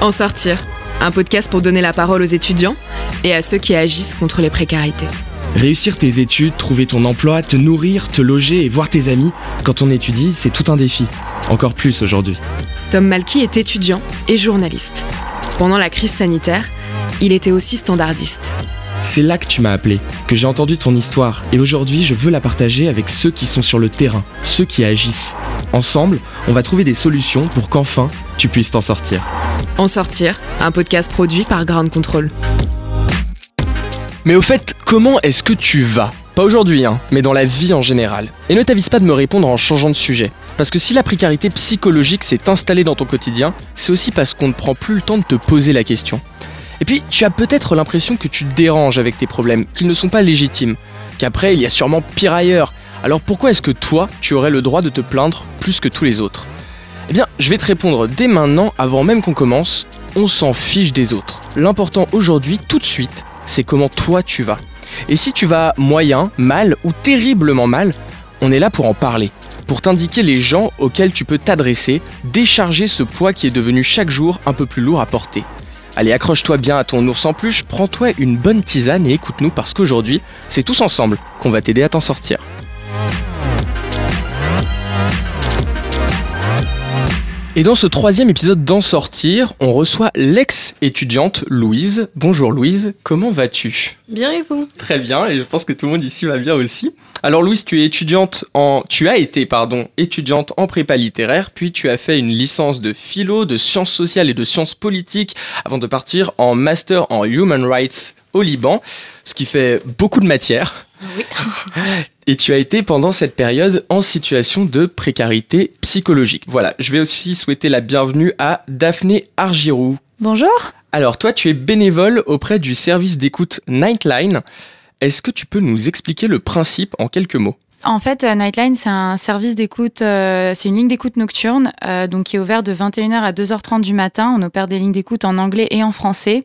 En sortir, un podcast pour donner la parole aux étudiants et à ceux qui agissent contre les précarités. Réussir tes études, trouver ton emploi, te nourrir, te loger et voir tes amis, quand on étudie, c'est tout un défi. Encore plus aujourd'hui. Tom Malky est étudiant et journaliste. Pendant la crise sanitaire, il était aussi standardiste. C'est là que tu m'as appelé, que j'ai entendu ton histoire, et aujourd'hui je veux la partager avec ceux qui sont sur le terrain, ceux qui agissent. Ensemble, on va trouver des solutions pour qu'enfin tu puisses t'en sortir. En sortir, un podcast produit par Ground Control. Mais au fait, comment est-ce que tu vas? Pas aujourd'hui, hein, mais dans la vie en général. Et ne t'avise pas de me répondre en changeant de sujet. Parce que si la précarité psychologique s'est installée dans ton quotidien, c'est aussi parce qu'on ne prend plus le temps de te poser la question. Et puis, tu as peut-être l'impression que tu déranges avec tes problèmes, qu'ils ne sont pas légitimes, qu'après, il y a sûrement pire ailleurs. Alors pourquoi est-ce que toi, tu aurais le droit de te plaindre plus que tous les autres? Eh bien, je vais te répondre dès maintenant, avant même qu'on commence, on s'en fiche des autres. L'important aujourd'hui, tout de suite, c'est comment toi tu vas. Et si tu vas moyen, mal ou terriblement mal, on est là pour en parler, pour t'indiquer les gens auxquels tu peux t'adresser, décharger ce poids qui est devenu chaque jour un peu plus lourd à porter. Allez, accroche-toi bien à ton ours en peluche, prends-toi une bonne tisane et écoute-nous parce qu'aujourd'hui, c'est tous ensemble qu'on va t'aider à t'en sortir. Et dans ce troisième épisode d'En sortir, on reçoit l'ex-étudiante Louise. Bonjour Louise, comment vas-tu? Bien et vous? Très bien, et je pense que tout le monde ici va bien aussi. Alors Louise, tu es étudiante en, tu as été pardon, étudiante en prépa littéraire, puis tu as fait une licence de philo, de sciences sociales et de sciences politiques, avant de partir en master en human rights au Liban, ce qui fait beaucoup de matière. Oui. Et tu as été pendant cette période en situation de précarité psychologique. Voilà, je vais aussi souhaiter la bienvenue à Daphné Argirou. Bonjour. Alors toi, tu es bénévole auprès du service d'écoute Nightline. Est-ce que tu peux nous expliquer le principe en quelques mots? En fait, euh, Nightline, c'est un service d'écoute, euh, c'est une ligne d'écoute nocturne, euh, donc qui est ouverte de 21h à 2h30 du matin. On opère des lignes d'écoute en anglais et en français.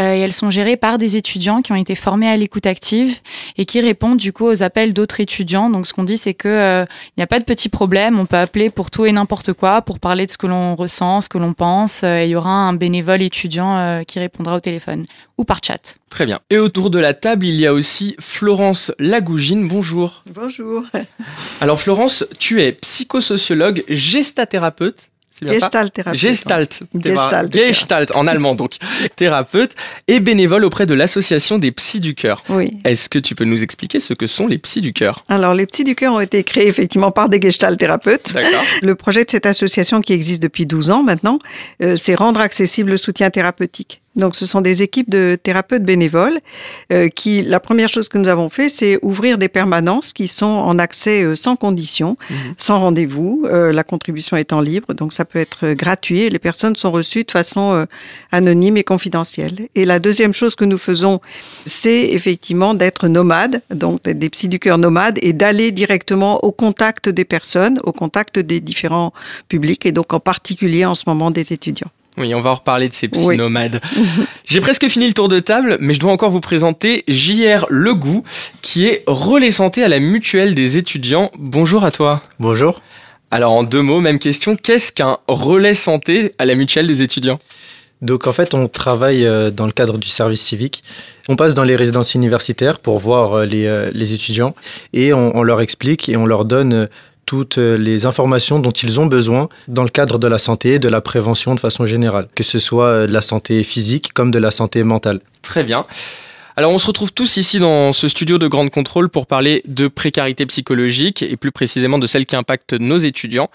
Euh, et elles sont gérées par des étudiants qui ont été formés à l'écoute active et qui répondent du coup aux appels d'autres étudiants. Donc ce qu'on dit, c'est que euh, il n'y a pas de petits problèmes. On peut appeler pour tout et n'importe quoi, pour parler de ce que l'on ressent, ce que l'on pense. Euh, et il y aura un bénévole étudiant qui répondra au téléphone ou par chat. Très bien. Et autour de la table, il y a aussi Florence Lagougine. Bonjour. Bonjour. Alors Florence, tu es psychosociologue, gestathérapeute. Gestalt thérapeute. Gestalt. Gestalt. Gestalt en allemand donc. thérapeute et bénévole auprès de l'association des psys du cœur. Oui. Est-ce que tu peux nous expliquer ce que sont les psys du cœur? Alors, les petits du cœur ont été créés effectivement par des Gestalt thérapeutes. D'accord. Le projet de cette association qui existe depuis 12 ans maintenant, euh, c'est rendre accessible le soutien thérapeutique. Donc, ce sont des équipes de thérapeutes bénévoles euh, qui, la première chose que nous avons fait, c'est ouvrir des permanences qui sont en accès euh, sans condition, Mhm. sans rendez-vous, euh, la contribution étant libre. Donc, ça peut être euh, gratuit et les personnes sont reçues de façon euh, anonyme et confidentielle. Et la deuxième chose que nous faisons, c'est effectivement d'être nomades, donc d'être des psys du cœur nomades et d'aller directement au contact des personnes, au contact des différents publics et donc en particulier en ce moment des étudiants. Oui, on va en reparler de ces psy Oui. nomades. J'ai presque fini le tour de table, mais je dois encore vous présenter JR Legout, qui est relais santé à la mutuelle des étudiants. Bonjour à toi. Bonjour. Alors en deux mots, même question, qu'est-ce qu'un relais santé à la mutuelle des étudiants? Donc en fait, on travaille euh, dans le cadre du service civique. On passe dans les résidences universitaires pour voir euh, les, euh, les étudiants et on, on leur explique et on leur donne euh, toutes euh, les informations dont ils ont besoin dans le cadre de la santé et de la prévention de façon générale, que ce soit euh, de la santé physique comme de la santé mentale. Très bien. Alors on se retrouve tous ici dans ce studio de Grande Contrôle pour parler de précarité psychologique et plus précisément de celle qui impacte nos étudiants.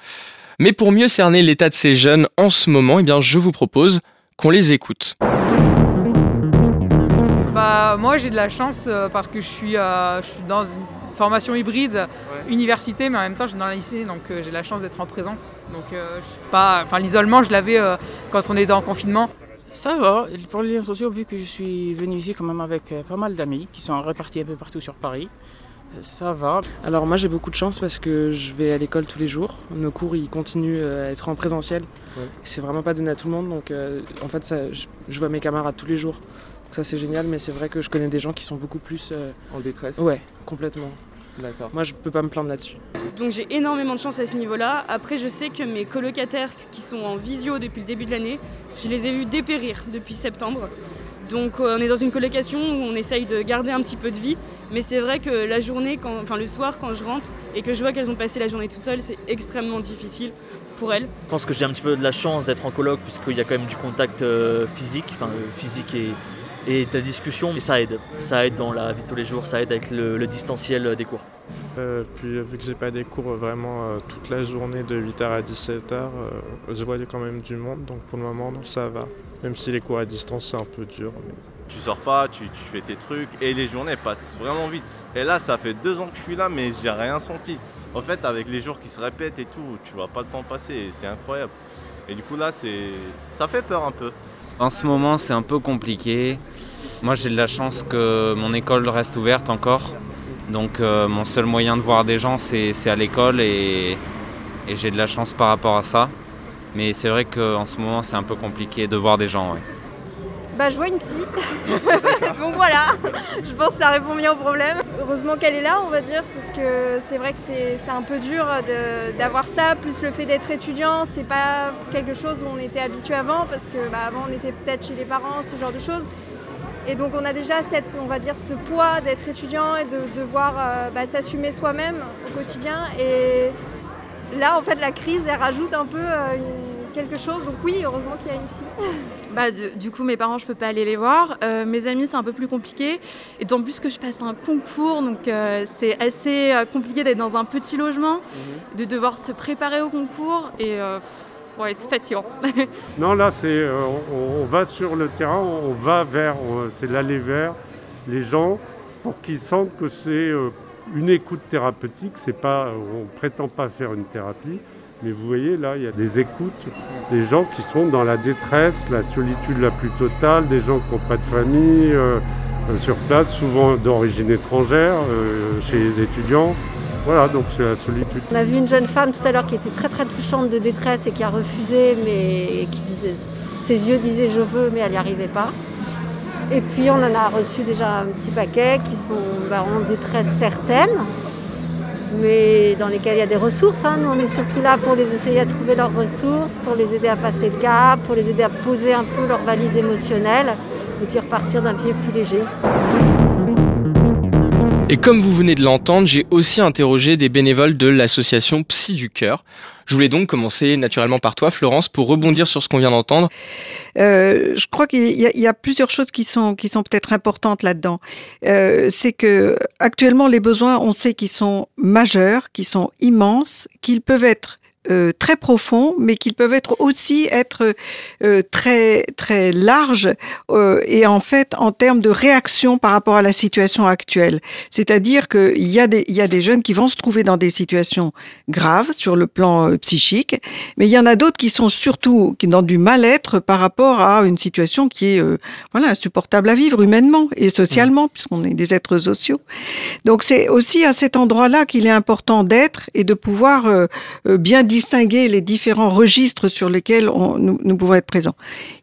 Mais pour mieux cerner l'état de ces jeunes en ce moment, eh bien je vous propose qu'on les écoute. Bah, moi j'ai de la chance euh, parce que je suis, euh, je suis dans une formation hybride, université, mais en même temps je suis dans le lycée, donc euh, j'ai la chance d'être en présence. Donc euh, je suis pas, enfin l'isolement je l'avais euh, quand on était en confinement. Ça va, pour les liens sociaux, vu que je suis venu ici quand même avec pas mal d'amis qui sont répartis un peu partout sur Paris, ça va. Alors moi j'ai beaucoup de chance parce que je vais à l'école tous les jours. Nos cours ils continuent à être en présentiel. Ouais. C'est vraiment pas donné à tout le monde donc euh, en fait ça, je, je vois mes camarades tous les jours. Donc ça c'est génial mais c'est vrai que je connais des gens qui sont beaucoup plus... euh, En détresse Ouais, complètement. D'accord. Moi, je peux pas me plaindre là-dessus. Donc j'ai énormément de chance à ce niveau-là. Après, je sais que mes colocataires qui sont en visio depuis le début de l'année, je les ai vus dépérir depuis septembre. Donc euh, on est dans une colocation où on essaye de garder un petit peu de vie. Mais c'est vrai que la journée, quand, enfin le soir, quand je rentre et que je vois qu'elles ont passé la journée tout seules, c'est extrêmement difficile pour elles. Je pense que j'ai un petit peu de la chance d'être en coloc puisqu'il y a quand même du contact euh, physique, enfin euh, physique et, et ta discussion, mais ça aide. Ça aide dans la vie de tous les jours, ça aide avec le, le distanciel des cours. Euh, puis vu que j'ai pas des cours vraiment euh, toute la journée de 8h à 17h, euh, je vois quand même du monde, donc pour le moment non, ça va. Même si les cours à distance c'est un peu dur. mais- Tu sors pas, tu, tu fais tes trucs et les journées passent vraiment vite. Et là, ça fait deux ans que je suis là, mais j'ai rien senti. En fait, avec les jours qui se répètent et tout, tu vois pas le temps passer et c'est incroyable. Et du coup, là, c'est, ça fait peur un peu. En ce moment, c'est un peu compliqué. Moi, j'ai de la chance que mon école reste ouverte encore. Donc, euh, mon seul moyen de voir des gens, c'est à l'école et, j'ai de la chance par rapport à ça. Mais c'est vrai qu'en ce moment, c'est un peu compliqué de voir des gens. Bah, je vois une psy. Donc voilà, je pense que ça répond bien au problème. Heureusement qu'elle est là, on va dire, parce que c'est vrai que c'est un peu dur d'avoir ça, plus le fait d'être étudiant, c'est pas quelque chose où on était habitué avant, parce que bah, avant on était peut-être chez les parents, ce genre de choses. Et donc on a déjà cette, on va dire, ce poids d'être étudiant et de devoir euh, bah, s'assumer soi-même au quotidien. Et là, en fait, la crise, elle rajoute un peu euh, une- quelque chose. Donc oui, heureusement qu'il y a une psy. Bah, du, du coup, mes parents, je peux pas aller les voir. Euh, mes amis, c'est un peu plus compliqué. Et d'autant plus que je passe un concours, donc euh, c'est assez euh, compliqué d'être dans un petit logement, de devoir se préparer au concours. Et euh, ouais, c'est fatigant. Non, là, c'est, euh, on, on va sur le terrain, on va vers, on- c'est l'aller vers les gens pour qu'ils sentent que c'est euh, une écoute thérapeutique. C'est pas, on prétend pas faire une thérapie, mais vous voyez là, il y a des écoutes, des gens qui sont dans la détresse, la solitude la plus totale, des gens qui n'ont pas de famille euh, euh, sur place, souvent d'origine étrangère, euh, chez les étudiants. Voilà, donc c'est la solitude. On a vu une jeune femme tout à l'heure qui était très très touchante de détresse et qui a refusé, mais qui disait, ses yeux disaient je veux, mais elle n'y arrivait pas. Et puis on en a reçu déjà un petit paquet qui sont bah, en détresse certaine, mais dans lesquels il y a des ressources. hein. Nous on est surtout là pour les essayer à trouver leurs ressources, pour les aider à passer le cap, pour les aider à poser un peu leur valise émotionnelle et puis repartir d'un pied plus léger. Et comme vous venez de l'entendre, j'ai aussi interrogé des bénévoles de l'association Psy du Cœur. Je voulais donc commencer naturellement par toi, Florence, pour rebondir sur ce qu'on vient d'entendre. Euh, je crois qu'il y, y a plusieurs choses qui sont, qui sont peut-être importantes là-dedans. Euh, c'est que actuellement, les besoins, on sait qu'ils sont majeurs, qu'ils sont immenses, qu'ils peuvent être euh, très profonds, mais qu'ils peuvent être aussi être euh, très très larges euh, et en fait en termes de réaction par rapport à la situation actuelle. C'est-à-dire qu'il y a des il y a des jeunes qui vont se trouver dans des situations graves sur le plan psychique, mais il y en a d'autres qui sont surtout qui dans du mal-être par rapport à une situation qui est voilà insupportable à vivre humainement et socialement puisqu'on est des êtres sociaux. Donc c'est aussi à cet endroit-là qu'il est important d'être et de pouvoir bien distinguer les différents registres sur lesquels nous, pouvons être présents.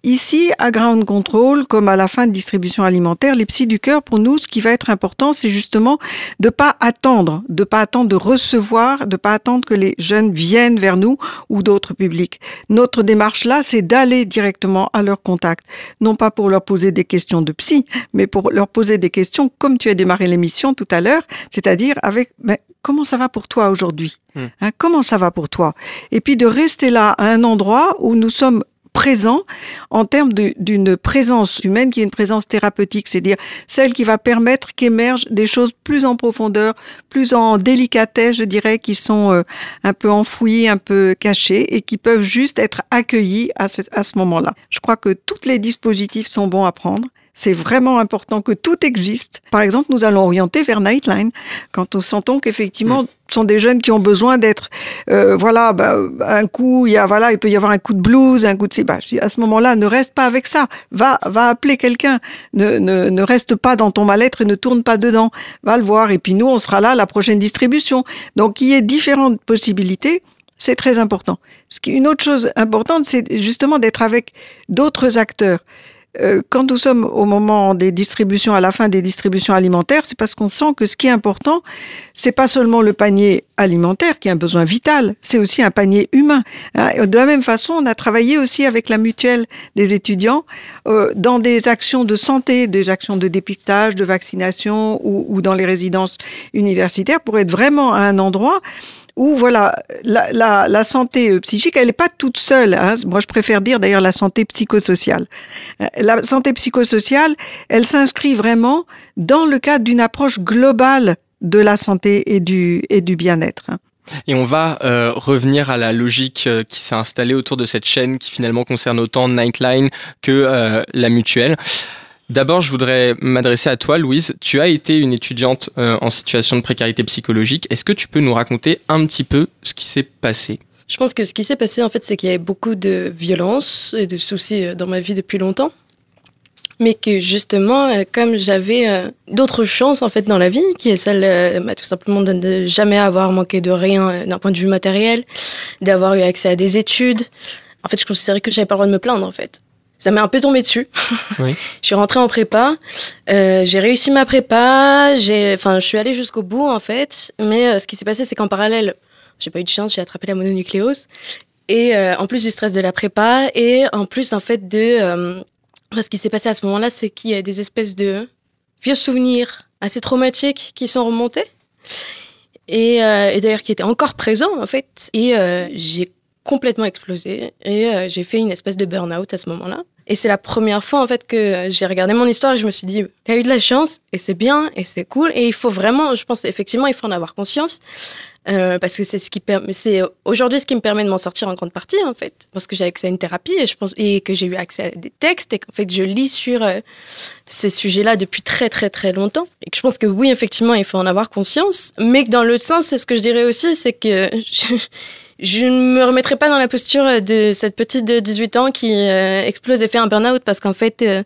Ici, à Ground Control, comme à la fin de distribution alimentaire, les psys du cœur, pour nous, ce qui va être important, c'est justement de pas attendre, de pas attendre de recevoir, de pas attendre que les jeunes viennent vers nous ou d'autres publics. Notre démarche là, c'est d'aller directement à leur contact, non pas pour leur poser des questions de psy, mais pour leur poser des questions comme tu as démarré l'émission tout à l'heure, c'est-à-dire avec mais comment ça va pour toi aujourd'hui Hmm. Hein, Comment ça va pour toi Et puis de rester là à un endroit où nous sommes présents en termes d'une présence humaine qui est une présence thérapeutique, c'est-à-dire celle qui va permettre qu'émergent des choses plus en profondeur, plus en délicatesse, je dirais, qui sont euh, un peu enfouies, un peu cachées et qui peuvent juste être accueillies à ce, à ce moment-là. Je crois que tous les dispositifs sont bons à prendre. C'est vraiment important que tout existe. Par exemple, nous allons orienter vers Nightline quand nous sentons qu'effectivement, ce sont des jeunes qui ont besoin d'être, euh, voilà, bah, un coup, il y a, voilà, il peut y avoir un coup de blues, un coup de, bah, à ce moment-là, ne reste pas avec ça. Va, va appeler quelqu'un. Ne, ne, ne reste pas dans ton mal-être et ne tourne pas dedans. Va le voir. Et puis nous, on sera là à la prochaine distribution. Donc, il y ait différentes possibilités. C'est très important. Une autre chose importante, c'est justement d'être avec d'autres acteurs euh, quand nous sommes au moment des distributions, à la fin des distributions alimentaires, c'est parce qu'on sent que ce qui est important, c'est pas seulement le panier alimentaire qui est un besoin vital, c'est aussi un panier humain. Hein. De la même façon, on a travaillé aussi avec la mutuelle des étudiants euh, dans des actions de santé, des actions de dépistage, de vaccination ou, ou dans les résidences universitaires pour être vraiment à un endroit où voilà la, la, la santé euh, psychique, elle n'est pas toute seule. Hein. Moi, je préfère dire d'ailleurs la santé psychosociale. Euh, la santé psychosociale, elle s'inscrit vraiment dans le cadre d'une approche globale de la santé et du, et du bien-être. hein. Et on va euh, revenir à la logique euh, qui s'est installée autour de cette chaîne qui finalement concerne autant Nightline que euh, la mutuelle. D'abord, je voudrais m'adresser à toi, Louise. Tu as été une étudiante euh, en situation de précarité psychologique. Est-ce que tu peux nous raconter un petit peu ce qui s'est passé? Je pense que ce qui s'est passé, en fait, c'est qu'il y avait beaucoup de violence et de soucis euh, dans ma vie depuis longtemps. Mais que justement, euh, comme j'avais euh, d'autres chances en fait dans la vie, qui est celle bah, tout simplement de ne jamais avoir manqué de rien d'un point de vue matériel, d'avoir eu accès à des études, en fait, je considérais que j'avais pas le droit de me plaindre en fait. Ça m'est un peu tombé dessus. Oui. Je suis rentrée en prépa, euh, j'ai réussi ma prépa, j'ai, enfin, je suis allée jusqu'au bout en fait. Mais euh, ce qui s'est passé, c'est qu'en parallèle, j'ai pas eu de chance, j'ai attrapé la mononucléose. Et euh, en plus du stress de la prépa, et en plus en fait de, ce qui s'est passé à ce moment-là, c'est qu'il y a des espèces de vieux souvenirs assez traumatiques qui sont remontés. Et, et d'ailleurs qui étaient encore présents en fait. Et j'ai complètement explosé et euh, j'ai fait une espèce de burn-out à ce moment-là. Et c'est la première fois en fait que j'ai regardé mon histoire et je me suis dit, t'as eu de la chance et c'est bien et c'est cool et il faut vraiment, je pense effectivement, il faut en avoir conscience euh, parce que c'est ce qui permet, c'est aujourd'hui ce qui me permet de m'en sortir en grande partie en fait, parce que j'ai accès à une thérapie et je pense et que j'ai eu accès à des textes et qu'en fait je lis sur euh, ces sujets-là depuis très très très longtemps et que je pense que oui effectivement il faut en avoir conscience, mais que dans l'autre sens, ce que je dirais aussi, c'est que je ne me remettrai pas dans la posture de cette petite de 18 ans qui euh, explose et fait un burn-out parce qu'en fait, euh,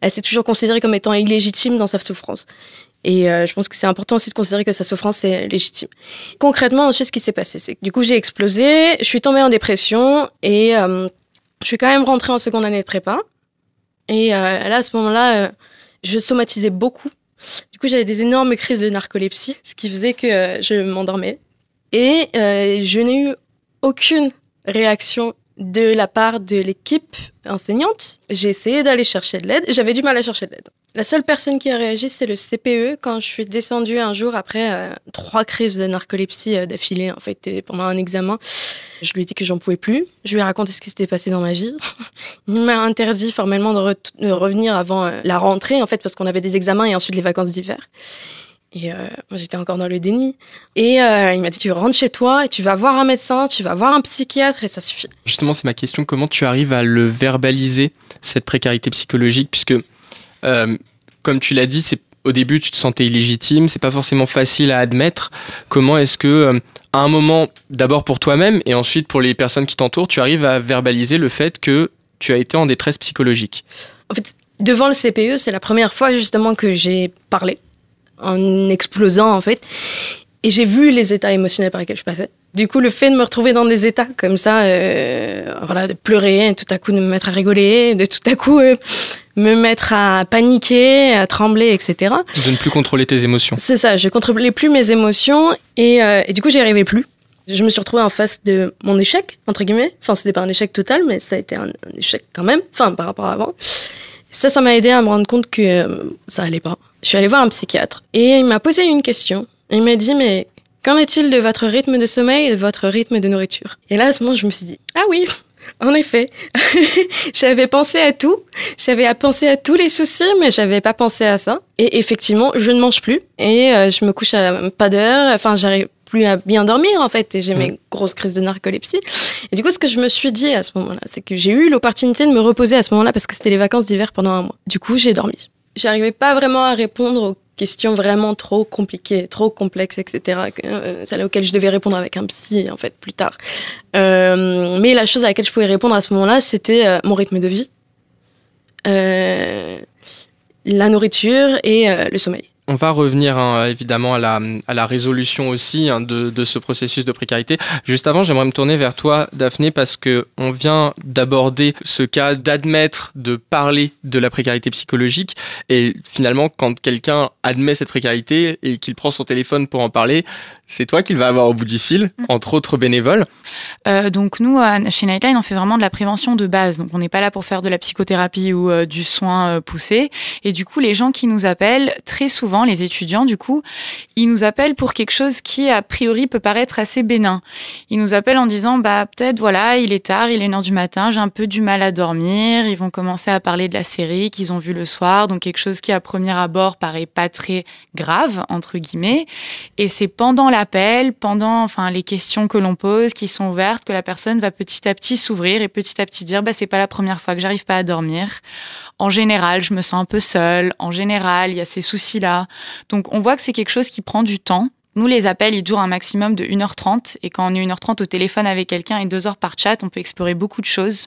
elle s'est toujours considérée comme étant illégitime dans sa souffrance. Et euh, je pense que c'est important aussi de considérer que sa souffrance est légitime. Concrètement, ensuite, ce qui s'est passé, c'est que du coup, j'ai explosé, je suis tombée en dépression et euh, je suis quand même rentrée en seconde année de prépa. Et euh, là, à ce moment-là, euh, je somatisais beaucoup. Du coup, j'avais des énormes crises de narcolepsie, ce qui faisait que euh, je m'endormais. Et euh, je n'ai eu aucune réaction de la part de l'équipe enseignante. J'ai essayé d'aller chercher de l'aide. J'avais du mal à chercher de l'aide. La seule personne qui a réagi, c'est le CPE quand je suis descendue un jour après euh, trois crises de narcolepsie euh, d'affilée, en fait, pendant un examen. Je lui ai dit que j'en pouvais plus. Je lui ai raconté ce qui s'était passé dans ma vie. Il m'a interdit formellement de revenir avant euh, la rentrée, en fait, parce qu'on avait des examens et ensuite les vacances d'hiver. Et euh, moi, j'étais encore dans le déni. Et euh, il m'a dit, tu rentres chez toi et tu vas voir un médecin, tu vas voir un psychiatre et ça suffit. Justement, c'est ma question. Comment tu arrives à le verbaliser, cette précarité psychologique? Puisque, euh, comme tu l'as dit, c'est au début, tu te sentais illégitime, c'est pas forcément facile à admettre. Comment est-ce que, à un moment, d'abord pour toi-même et ensuite pour les personnes qui t'entourent, tu arrives à verbaliser le fait que tu as été en détresse psychologique? En fait, devant le CPE, c'est la première fois justement que j'ai parlé, en explosant en fait. Et j'ai vu les états émotionnels par lesquels je passais. Du coup, le fait de me retrouver dans des états comme ça, euh, voilà, de pleurer, tout à coup de me mettre à rigoler, de tout à coup euh, me mettre à paniquer, à trembler, etc. De ne plus contrôler tes émotions. C'est ça, je contrôlais plus mes émotions et, euh, et du coup, j'y arrivais plus. Je me suis retrouvée en face de mon échec, entre guillemets. Enfin, c'était pas un échec total, mais ça a été un, un échec quand même, enfin, par rapport à avant. Ça, ça m'a aidé à me rendre compte que euh, ça allait pas. Je suis allée voir un psychiatre et il m'a posé une question. Il m'a dit, mais qu'en est-il de votre rythme de sommeil et de votre rythme de nourriture? Et là, à ce moment, je me suis dit, ah oui, en effet, j'avais pensé à tout, j'avais pensé à tous les soucis, mais j'avais pas pensé à ça. Et effectivement, je ne mange plus et euh, je me couche à pas d'heure. Enfin, j'arrive plus à bien dormir en fait et j'ai mes grosses crises de narcolepsie. Et du coup, ce que je me suis dit à ce moment-là, c'est que j'ai eu l'opportunité de me reposer à ce moment-là parce que c'était les vacances d'hiver pendant un mois. Du coup, j'ai dormi. J'arrivais pas vraiment à répondre aux questions vraiment trop compliquées, trop complexes, etc. euh, Celles auxquelles je devais répondre avec un psy en fait plus tard. Euh, mais la chose à laquelle je pouvais répondre à ce moment-là, c'était euh, mon rythme de vie, euh, la nourriture et le sommeil. On va revenir hein, évidemment à la, à la résolution aussi hein, de, de, ce processus de précarité. Juste avant, j'aimerais me tourner vers toi, Daphné, parce que on vient d'aborder ce cas d'admettre, de parler de la précarité psychologique. Et finalement, quand quelqu'un admet cette précarité et qu'il prend son téléphone pour en parler, c'est toi qu'il va avoir au bout du fil, mm. entre autres bénévoles. Euh, donc nous, chez Nightline, on fait vraiment de la prévention de base. Donc on n'est pas là pour faire de la psychothérapie ou euh, du soin euh, poussé. Et du coup, les gens qui nous appellent, très souvent, les étudiants, du coup, ils nous appellent pour quelque chose qui, a priori, peut paraître assez bénin. Ils nous appellent en disant, bah peut-être, voilà, il est tard, il est une heure du matin, j'ai un peu du mal à dormir. Ils vont commencer à parler de la série qu'ils ont vue le soir, donc quelque chose qui, à premier abord, paraît pas très grave, entre guillemets. Et c'est pendant la appel, pendant enfin les questions que l'on pose, qui sont ouvertes, que la personne va petit à petit s'ouvrir et petit à petit dire bah c'est pas la première fois que j'arrive pas à dormir. En général, je me sens un peu seule. En général, il y a ces soucis-là. Donc on voit que c'est quelque chose qui prend du temps nous, les appels, ils durent un maximum de 1h30. Et quand on est 1h30 au téléphone avec quelqu'un et 2 h par chat, on peut explorer beaucoup de choses.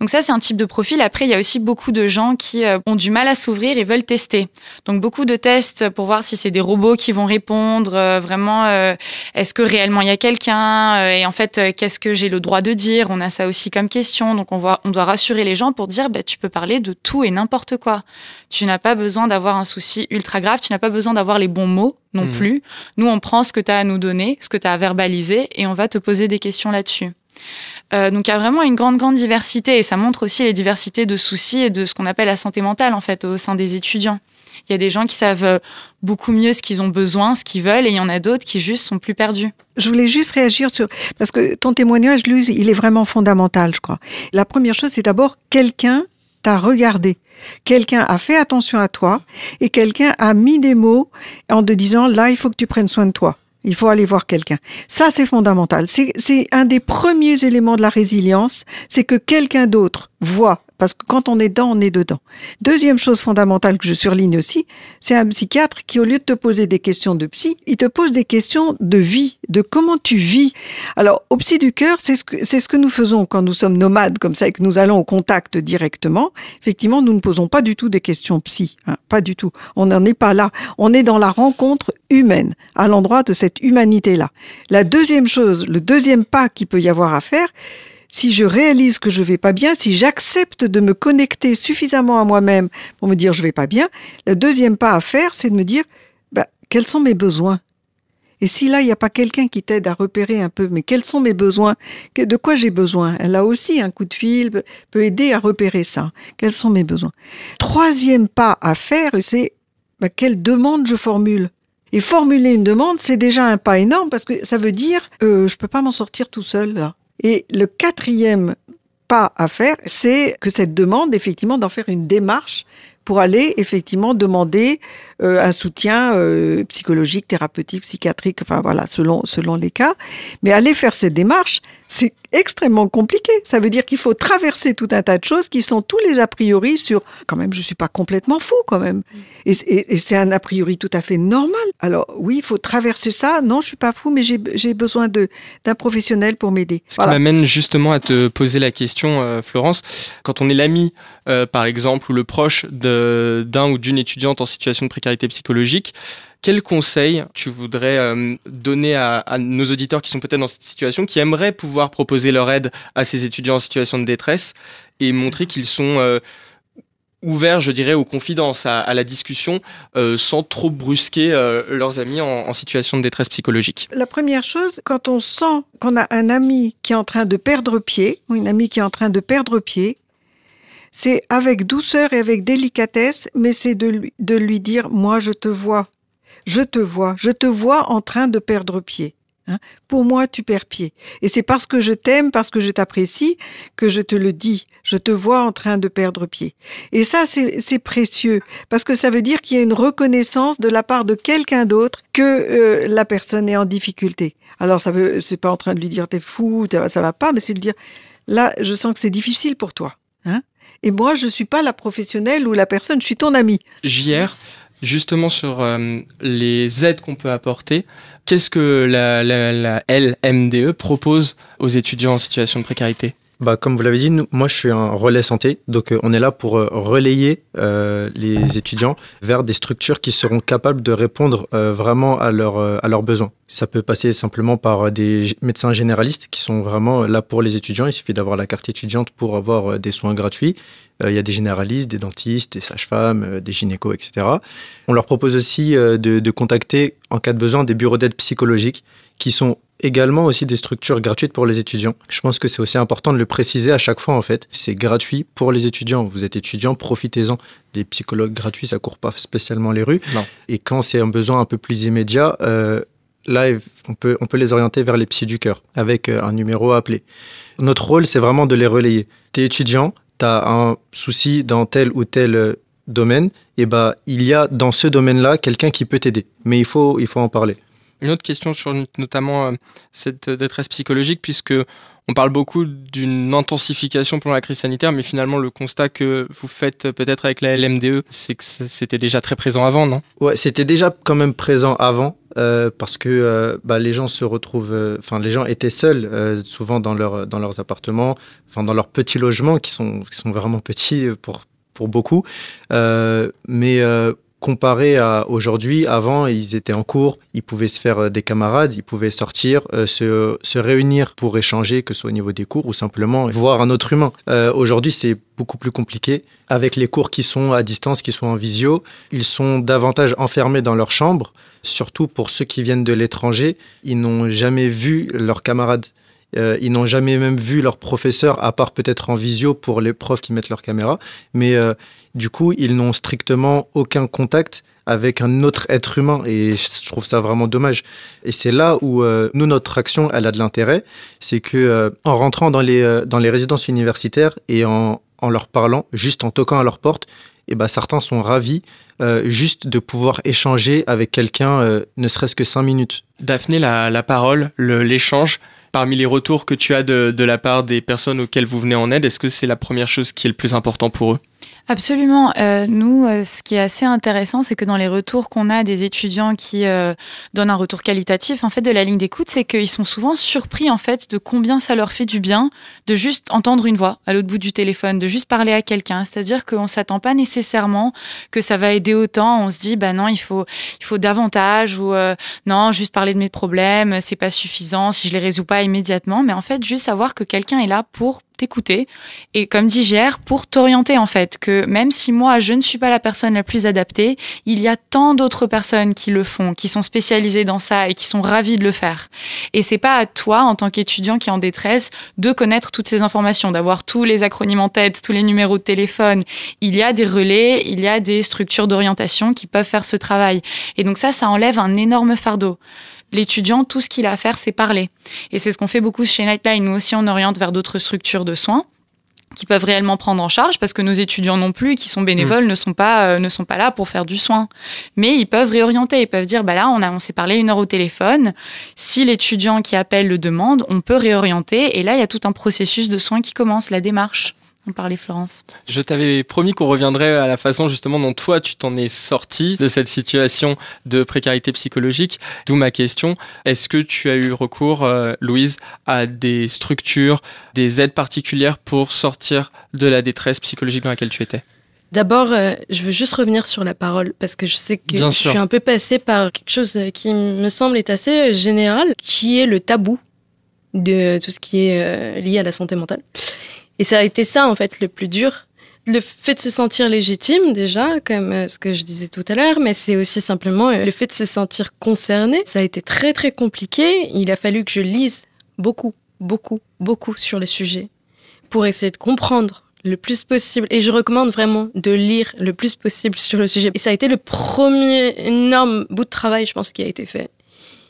Donc ça, c'est un type de profil. Après, il y a aussi beaucoup de gens qui euh, ont du mal à s'ouvrir et veulent tester. Donc beaucoup de tests pour voir si c'est des robots qui vont répondre. Euh, vraiment, euh, est-ce que réellement il y a quelqu'un Et en fait, qu'est-ce que j'ai le droit de dire? On a ça aussi comme question. Donc on, voit, on doit rassurer les gens pour dire, bah, tu peux parler de tout et n'importe quoi. Tu n'as pas besoin d'avoir un souci ultra grave. Tu n'as pas besoin d'avoir les bons mots non mmh. plus. Nous, on prend ce que tu as à nous donner, ce que tu as à verbaliser, et on va te poser des questions là-dessus. Euh, donc il y a vraiment une grande, grande diversité, et ça montre aussi les diversités de soucis et de ce qu'on appelle la santé mentale, en fait, au sein des étudiants. Il y a des gens qui savent euh, beaucoup mieux ce qu'ils ont besoin, ce qu'ils veulent, et il y en a d'autres qui juste sont plus perdus. Je voulais juste réagir sur parce que ton témoignage, lui, il est vraiment fondamental, je crois. La première chose, c'est d'abord quelqu'un t'a regardé. Quelqu'un a fait attention à toi et quelqu'un a mis des mots en te disant là, il faut que tu prennes soin de toi. Il faut aller voir quelqu'un. Ça, c'est fondamental. C'est un des premiers éléments de la résilience, c'est que quelqu'un d'autre voit parce que quand on est dedans, on est dedans. Deuxième chose fondamentale que je surligne aussi, c'est un psychiatre qui, au lieu de te poser des questions de psy, il te pose des questions de vie, de comment tu vis. Alors, au psy du cœur, c'est ce que, ce que nous faisons quand nous sommes nomades comme ça et que nous allons au contact directement. Effectivement, nous ne posons pas du tout des questions psy, hein, pas du tout. On n'en est pas là. On est dans la rencontre humaine, à l'endroit de cette humanité-là. La deuxième chose, le deuxième pas qu'il peut y avoir à faire, si je réalise que je vais pas bien, si j'accepte de me connecter suffisamment à moi-même pour me dire je vais pas bien, le deuxième pas à faire, c'est de me dire bah, quels sont mes besoins? Et si là, il n'y a pas quelqu'un qui t'aide à repérer un peu, mais quels sont mes besoins? De quoi j'ai besoin? Là aussi, un coup de fil peut aider à repérer ça. Quels sont mes besoins? Troisième pas à faire, c'est bah, quelle demande je formule? Et formuler une demande, c'est déjà un pas énorme parce que ça veut dire euh, je peux pas m'en sortir tout seul. Et le quatrième pas à faire, c'est que cette demande, effectivement, d'en faire une démarche pour aller effectivement demander euh, un soutien euh, psychologique, thérapeutique, psychiatrique, enfin voilà, selon, selon les cas. Mais aller faire cette démarche, c'est extrêmement compliqué. Ça veut dire qu'il faut traverser tout un tas de choses qui sont tous les a priori sur quand même, je suis pas complètement fou quand même. Et, et, c'est un a priori tout à fait normal. Alors oui, il faut traverser ça. Non, je suis pas fou, mais j'ai besoin d'un professionnel pour m'aider. Ce qui m'amène justement à te poser la question, euh, Florence. Quand on est l'ami, euh, par exemple, ou le proche d'un ou d'une étudiante en situation de précarité psychologique, quel conseil tu voudrais euh, donner à, nos auditeurs qui sont peut-être dans cette situation, qui aimeraient pouvoir proposer leur aide à ces étudiants en situation de détresse et montrer qu'ils sont euh, ouverts, je dirais, aux confidences, à, la discussion, sans trop brusquer leurs amis en, en, situation de détresse psychologique? La première chose, quand on sent qu'on a un ami qui est en train de perdre pied, ou une amie qui est en train de perdre pied, c'est avec douceur et avec délicatesse, mais c'est de lui, de lui dire, moi je te vois, je te vois, je te vois en train de perdre pied. Hein. Pour moi, tu perds pied. Et c'est parce que je t'aime, parce que je t'apprécie, que je te le dis. Je te vois en train de perdre pied. Et ça, c'est précieux, parce que ça veut dire qu'il y a une reconnaissance de la part de quelqu'un d'autre que euh, la personne est en difficulté. Alors, ça veut, c'est pas en train de lui dire t'es fou, ça va pas, mais c'est de lui dire là, je sens que c'est difficile pour toi. Hein et moi, je suis pas la professionnelle ou la personne, je suis ton ami. JR, justement sur euh, les aides qu'on peut apporter, qu'est-ce que la, LMDE propose aux étudiants en situation de précarité? Bah, Comme vous l'avez dit, moi je suis un relais santé, donc euh, on est là pour euh, relayer euh, les étudiants vers des structures qui seront capables de répondre vraiment à, leur, à leurs besoins. Ça peut passer simplement par des médecins généralistes qui sont vraiment là pour les étudiants. Il suffit d'avoir la carte étudiante pour avoir des soins gratuits. Il y a des généralistes, des dentistes, des sages-femmes, des gynécos, etc. On leur propose aussi de, de contacter, en cas de besoin, des bureaux d'aide psychologique qui sont également aussi des structures gratuites pour les étudiants. Je pense que c'est aussi important de le préciser à chaque fois en fait. C'est gratuit pour les étudiants. Vous êtes étudiant, profitez-en. Des psychologues gratuits, ça court pas spécialement les rues. Non. Et quand c'est un besoin un peu plus immédiat, euh, là on peut, on peut les orienter vers les psys du cœur avec euh, un numéro à appeler. Notre rôle, c'est vraiment de les relayer. Tu es étudiant, tu as un souci dans tel ou tel euh, domaine, et bah, il y a dans ce domaine-là quelqu'un qui peut t'aider. Mais il faut, il faut en parler. Une autre question sur notamment euh, cette détresse psychologique, puisque on parle beaucoup d'une intensification pendant la crise sanitaire, mais finalement le constat que vous faites euh, peut-être avec la LMDE, c'est que c'était déjà très présent avant, non? Ouais, c'était déjà quand même présent avant euh, parce que bah, les gens se retrouvent, enfin les gens étaient seuls souvent dans, leur, dans leurs appartements, enfin dans leurs petits logements qui sont, qui sont vraiment petits pour, pour beaucoup. Mais comparé à aujourd'hui, avant ils étaient en cours, ils pouvaient se faire euh, des camarades, ils pouvaient sortir, euh, se, se réunir pour échanger, que ce soit au niveau des cours ou simplement voir un autre humain. Euh, aujourd'hui c'est beaucoup plus compliqué. Avec les cours qui sont à distance, qui sont en visio, ils sont davantage enfermés dans leur chambre. Surtout pour ceux qui viennent de l'étranger, ils n'ont jamais vu leurs camarades. Euh, ils n'ont jamais même vu leur professeur, à part peut-être en visio pour les profs qui mettent leur caméra. Mais euh, du coup, ils n'ont strictement aucun contact avec un autre être humain et je trouve ça vraiment dommage. Et c'est là où euh, nous, notre action, elle a de l'intérêt. C'est que en rentrant dans les, résidences universitaires et en, leur parlant, juste en toquant à leur porte, et ben, certains sont ravis juste de pouvoir échanger avec quelqu'un, ne serait-ce que cinq minutes. Daphné, la, parole, le- l'échange, parmi les retours que tu as de, la part des personnes auxquelles vous venez en aide, est-ce que c'est la première chose qui est le plus important pour eux? Absolument. Euh, nous, euh, ce qui est assez intéressant, c'est que dans les retours qu'on a des étudiants qui euh, donnent un retour qualitatif en fait de la ligne d'écoute, c'est qu'ils sont souvent surpris en fait de combien ça leur fait du bien de juste entendre une voix à l'autre bout du téléphone, de juste parler à quelqu'un. C'est-à-dire qu'on s'attend pas nécessairement que ça va aider autant. On se dit bah non, il faut il faut davantage ou euh, non, juste parler de mes problèmes, c'est pas suffisant si je les résous pas immédiatement. Mais en fait, juste savoir que quelqu'un est là pour t'écouter et comme dit Gère, pour t'orienter en fait, que même si moi je ne suis pas la personne la plus adaptée, il y a tant d'autres personnes qui le font, qui sont spécialisées dans ça et qui sont ravies de le faire. Et c'est pas à toi en tant qu'étudiant qui est en détresse de connaître toutes ces informations, d'avoir tous les acronymes en tête, tous les numéros de téléphone. Il y a des relais, il y a des structures d'orientation qui peuvent faire ce travail. Et donc ça, ça enlève un énorme fardeau l'étudiant, tout ce qu'il a à faire, c'est parler. Et c'est ce qu'on fait beaucoup chez Nightline. Nous aussi, on oriente vers d'autres structures de soins qui peuvent réellement prendre en charge parce que nos étudiants non plus qui sont bénévoles ne sont pas euh, ne sont pas là pour faire du soin. Mais ils peuvent réorienter. Ils peuvent dire bah là on a on s'est parlé une heure au téléphone. Si l'étudiant qui appelle le demande on peut réorienter. Et là il y a tout un processus de soins qui commence la démarche on parlait Florence Je t'avais promis qu'on reviendrait à la façon justement dont toi tu t'en es sorti de cette situation de précarité psychologique. D'où ma question. Est-ce que tu as eu recours, euh, Louise, à des structures, des aides particulières pour sortir de la détresse psychologique dans laquelle tu étais? D'abord, euh, je veux juste revenir sur la parole parce que je sais que Bien je sûr. suis un peu passée par quelque chose qui me semble être assez euh, général, qui est le tabou de tout ce qui est euh, lié à la santé mentale. Et ça a été ça, en fait, le plus dur. Le fait de se sentir légitime, déjà, comme euh, ce que je disais tout à l'heure, mais c'est aussi simplement euh, le fait de se sentir concerné. Ça a été très, très compliqué. Il a fallu que je lise beaucoup, beaucoup, beaucoup sur le sujet pour essayer de comprendre le plus possible. Et je recommande vraiment de lire le plus possible sur le sujet. Et ça a été le premier énorme bout de travail, je pense, qui a été fait.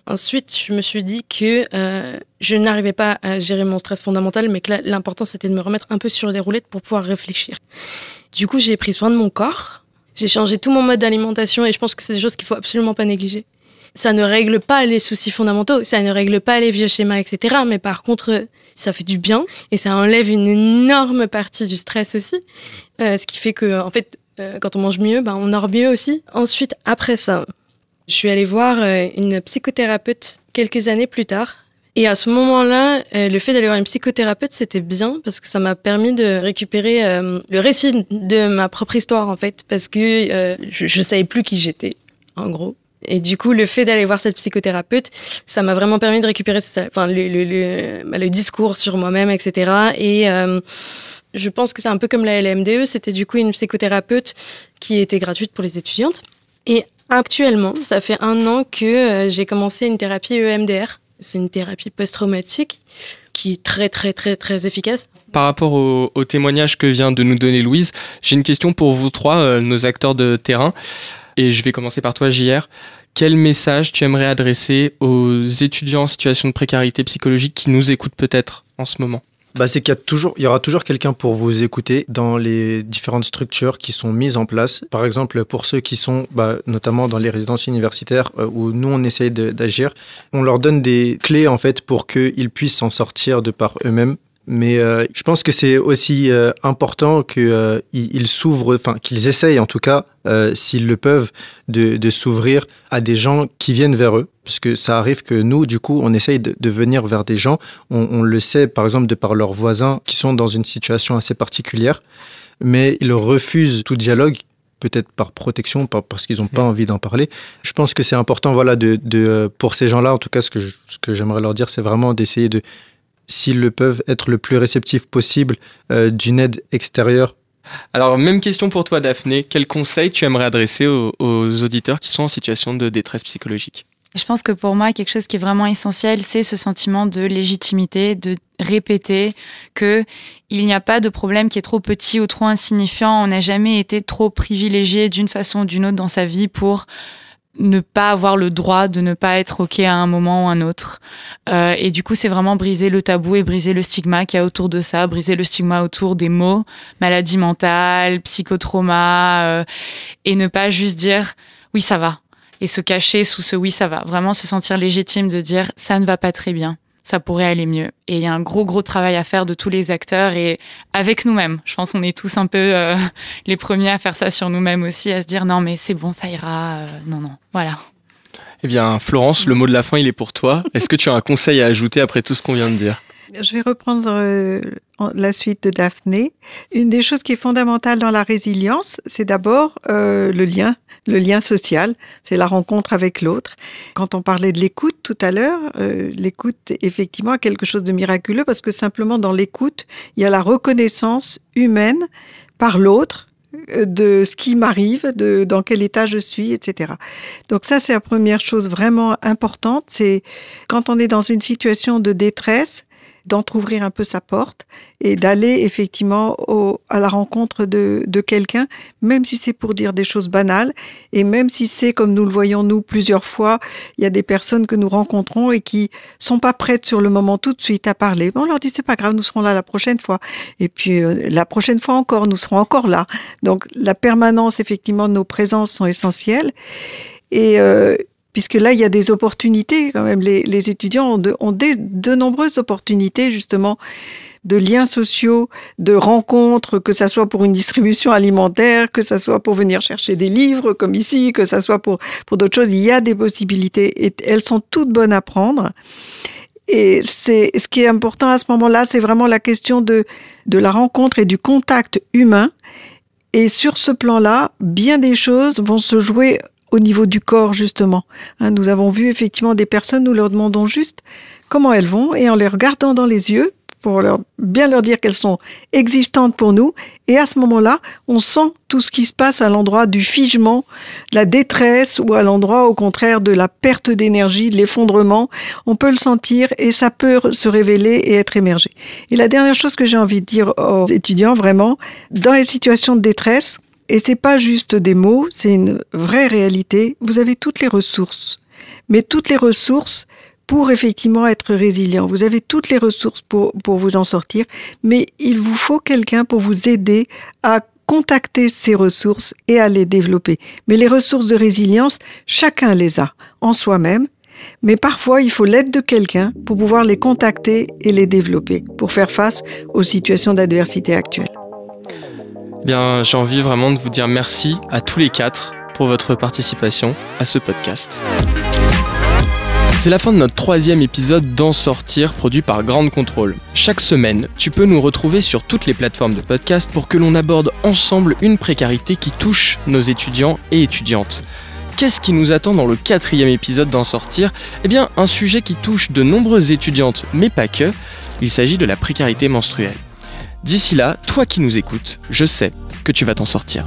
Ensuite, je me suis dit que euh, je n'arrivais pas à gérer mon stress fondamental, mais que l'important, c'était de me remettre un peu sur les roulettes pour pouvoir réfléchir. Du coup, j'ai pris soin de mon corps. J'ai changé tout mon mode d'alimentation et je pense que c'est des choses qu'il faut absolument pas négliger. Ça ne règle pas les soucis fondamentaux, ça ne règle pas les vieux schémas, etc. Mais par contre, ça fait du bien et ça enlève une énorme partie du stress aussi. Euh, ce qui fait que, en fait, euh, quand on mange mieux, ben, on dort mieux aussi. Ensuite, après ça, je suis allée voir euh, une psychothérapeute quelques années plus tard. Et à ce moment-là, euh, le fait d'aller voir une psychothérapeute, c'était bien parce que ça m'a permis de récupérer euh, le récit de ma propre histoire en fait, parce que je, je savais plus qui j'étais, en gros. Et du coup, le fait d'aller voir cette psychothérapeute, ça m'a vraiment permis de récupérer enfin, bah, le discours sur moi-même, etc. Et je pense que c'est un peu comme la LMDE, c'était du coup une psychothérapeute qui était gratuite pour les étudiantes. Et actuellement, ça fait un an que euh, j'ai commencé une thérapie EMDR. C'est une thérapie post-traumatique qui est très très très très efficace. Par rapport au, au témoignage que vient de nous donner Louise, j'ai une question pour vous trois, euh, nos acteurs de terrain. Et je vais commencer par toi, JR. Quel message tu aimerais adresser aux étudiants en situation de précarité psychologique qui nous écoutent peut-être en ce moment? Bah, c'est qu'il y, toujours, il y aura toujours quelqu'un pour vous écouter dans les différentes structures qui sont mises en place. Par exemple, pour ceux qui sont bah, notamment dans les résidences universitaires euh, où nous, on essaye d'agir, on leur donne des clés en fait pour qu'ils puissent s'en sortir de par eux-mêmes. Mais euh, je pense que c'est aussi euh, important qu'ils euh, s'ouvrent, enfin qu'ils essayent en tout cas, s'ils le peuvent, de, de s'ouvrir à des gens qui viennent vers eux. Parce que ça arrive que nous, du coup, on essaye de, de venir vers des gens. On, on, le sait, par exemple, de par leurs voisins qui sont dans une situation assez particulière, mais ils refusent tout dialogue peut-être par protection, parce qu'ils n'ont pas envie d'en parler. Je pense que c'est important, voilà, de, de, pour ces gens-là, en tout cas, ce que, je, ce que j'aimerais leur dire, c'est vraiment d'essayer de s'ils le peuvent, être le plus réceptif possible euh, d'une aide extérieure. Alors, même question pour toi, Daphné. Quel conseil tu aimerais adresser aux, aux auditeurs qui sont en situation de détresse psychologique? Je pense que pour moi, quelque chose qui est vraiment essentiel, c'est ce sentiment de légitimité, de répéter que il n'y a pas de problème qui est trop petit ou trop insignifiant. On n'a jamais été trop privilégié d'une façon ou d'une autre dans sa vie pour ne pas avoir le droit de ne pas être OK à un moment ou un autre. Euh, et du coup, c'est vraiment briser le tabou et briser le stigma qu'il y a autour de ça, briser le stigma autour des mots, maladie mentale, psychotrauma, euh, et ne pas juste dire oui, ça va, et se cacher sous ce oui, ça va. Vraiment se sentir légitime de dire ça ne va pas très bien ça pourrait aller mieux. Et il y a un gros, gros travail à faire de tous les acteurs et avec nous-mêmes. Je pense qu'on est tous un peu euh, les premiers à faire ça sur nous-mêmes aussi, à se dire non, mais c'est bon, ça ira. Euh, non, non, voilà. Eh bien, Florence, le mot de la fin, il est pour toi. Est-ce que tu as un conseil à ajouter après tout ce qu'on vient de dire? Je vais reprendre euh, la suite de Daphné. Une des choses qui est fondamentale dans la résilience, c'est d'abord euh, le lien, le lien social, c'est la rencontre avec l'autre. Quand on parlait de l'écoute tout à l'heure, euh, l'écoute effectivement a quelque chose de miraculeux parce que simplement dans l'écoute, il y a la reconnaissance humaine par l'autre euh, de ce qui m'arrive, de dans quel état je suis, etc. Donc ça, c'est la première chose vraiment importante. C'est quand on est dans une situation de détresse, d'entrouvrir un peu sa porte et d'aller effectivement à la rencontre de, quelqu'un, même si c'est pour dire des choses banales et même si c'est, comme nous le voyons nous plusieurs fois, il y a des personnes que nous rencontrons et qui sont pas prêtes sur le moment tout de suite à parler. On leur dit c'est pas grave, nous serons là la prochaine fois. Et puis euh, la prochaine fois encore, nous serons encore là. Donc la permanence effectivement de nos présences sont essentielles. Et euh, puisque là, il y a des opportunités quand même. Les, étudiants ont, de, ont des, de nombreuses opportunités justement de liens sociaux, de rencontres, que ça soit pour une distribution alimentaire, que ça soit pour venir chercher des livres comme ici, que ça soit pour, pour d'autres choses. Il y a des possibilités et elles sont toutes bonnes à prendre. Et c'est ce qui est important à ce moment-là, c'est vraiment la question de, de la rencontre et du contact humain. Et sur ce plan-là, bien des choses vont se jouer au niveau du corps, justement. Hein, nous avons vu effectivement des personnes, nous leur demandons juste comment elles vont et en les regardant dans les yeux, pour leur, bien leur dire qu'elles sont existantes pour nous. Et à ce moment-là, on sent tout ce qui se passe à l'endroit du figement, la détresse ou à l'endroit au contraire de la perte d'énergie, de l'effondrement. On peut le sentir et ça peut se révéler et être émergé. Et la dernière chose que j'ai envie de dire aux étudiants, vraiment, dans les situations de détresse, et c'est pas juste des mots, c'est une vraie réalité. Vous avez toutes les ressources, mais toutes les ressources pour effectivement être résilient. Vous avez toutes les ressources pour, pour vous en sortir, mais il vous faut quelqu'un pour vous aider à contacter ces ressources et à les développer. Mais les ressources de résilience, chacun les a en soi-même, mais parfois il faut l'aide de quelqu'un pour pouvoir les contacter et les développer, pour faire face aux situations d'adversité actuelles. Bien, j'ai envie vraiment de vous dire merci à tous les quatre pour votre participation à ce podcast. C'est la fin de notre troisième épisode d'En Sortir, produit par Grande Contrôle. Chaque semaine, tu peux nous retrouver sur toutes les plateformes de podcast pour que l'on aborde ensemble une précarité qui touche nos étudiants et étudiantes. Qu'est-ce qui nous attend dans le quatrième épisode d'En Sortir? Eh bien, un sujet qui touche de nombreuses étudiantes, mais pas que. Il s'agit de la précarité menstruelle. D'ici là, toi qui nous écoutes, je sais que tu vas t'en sortir.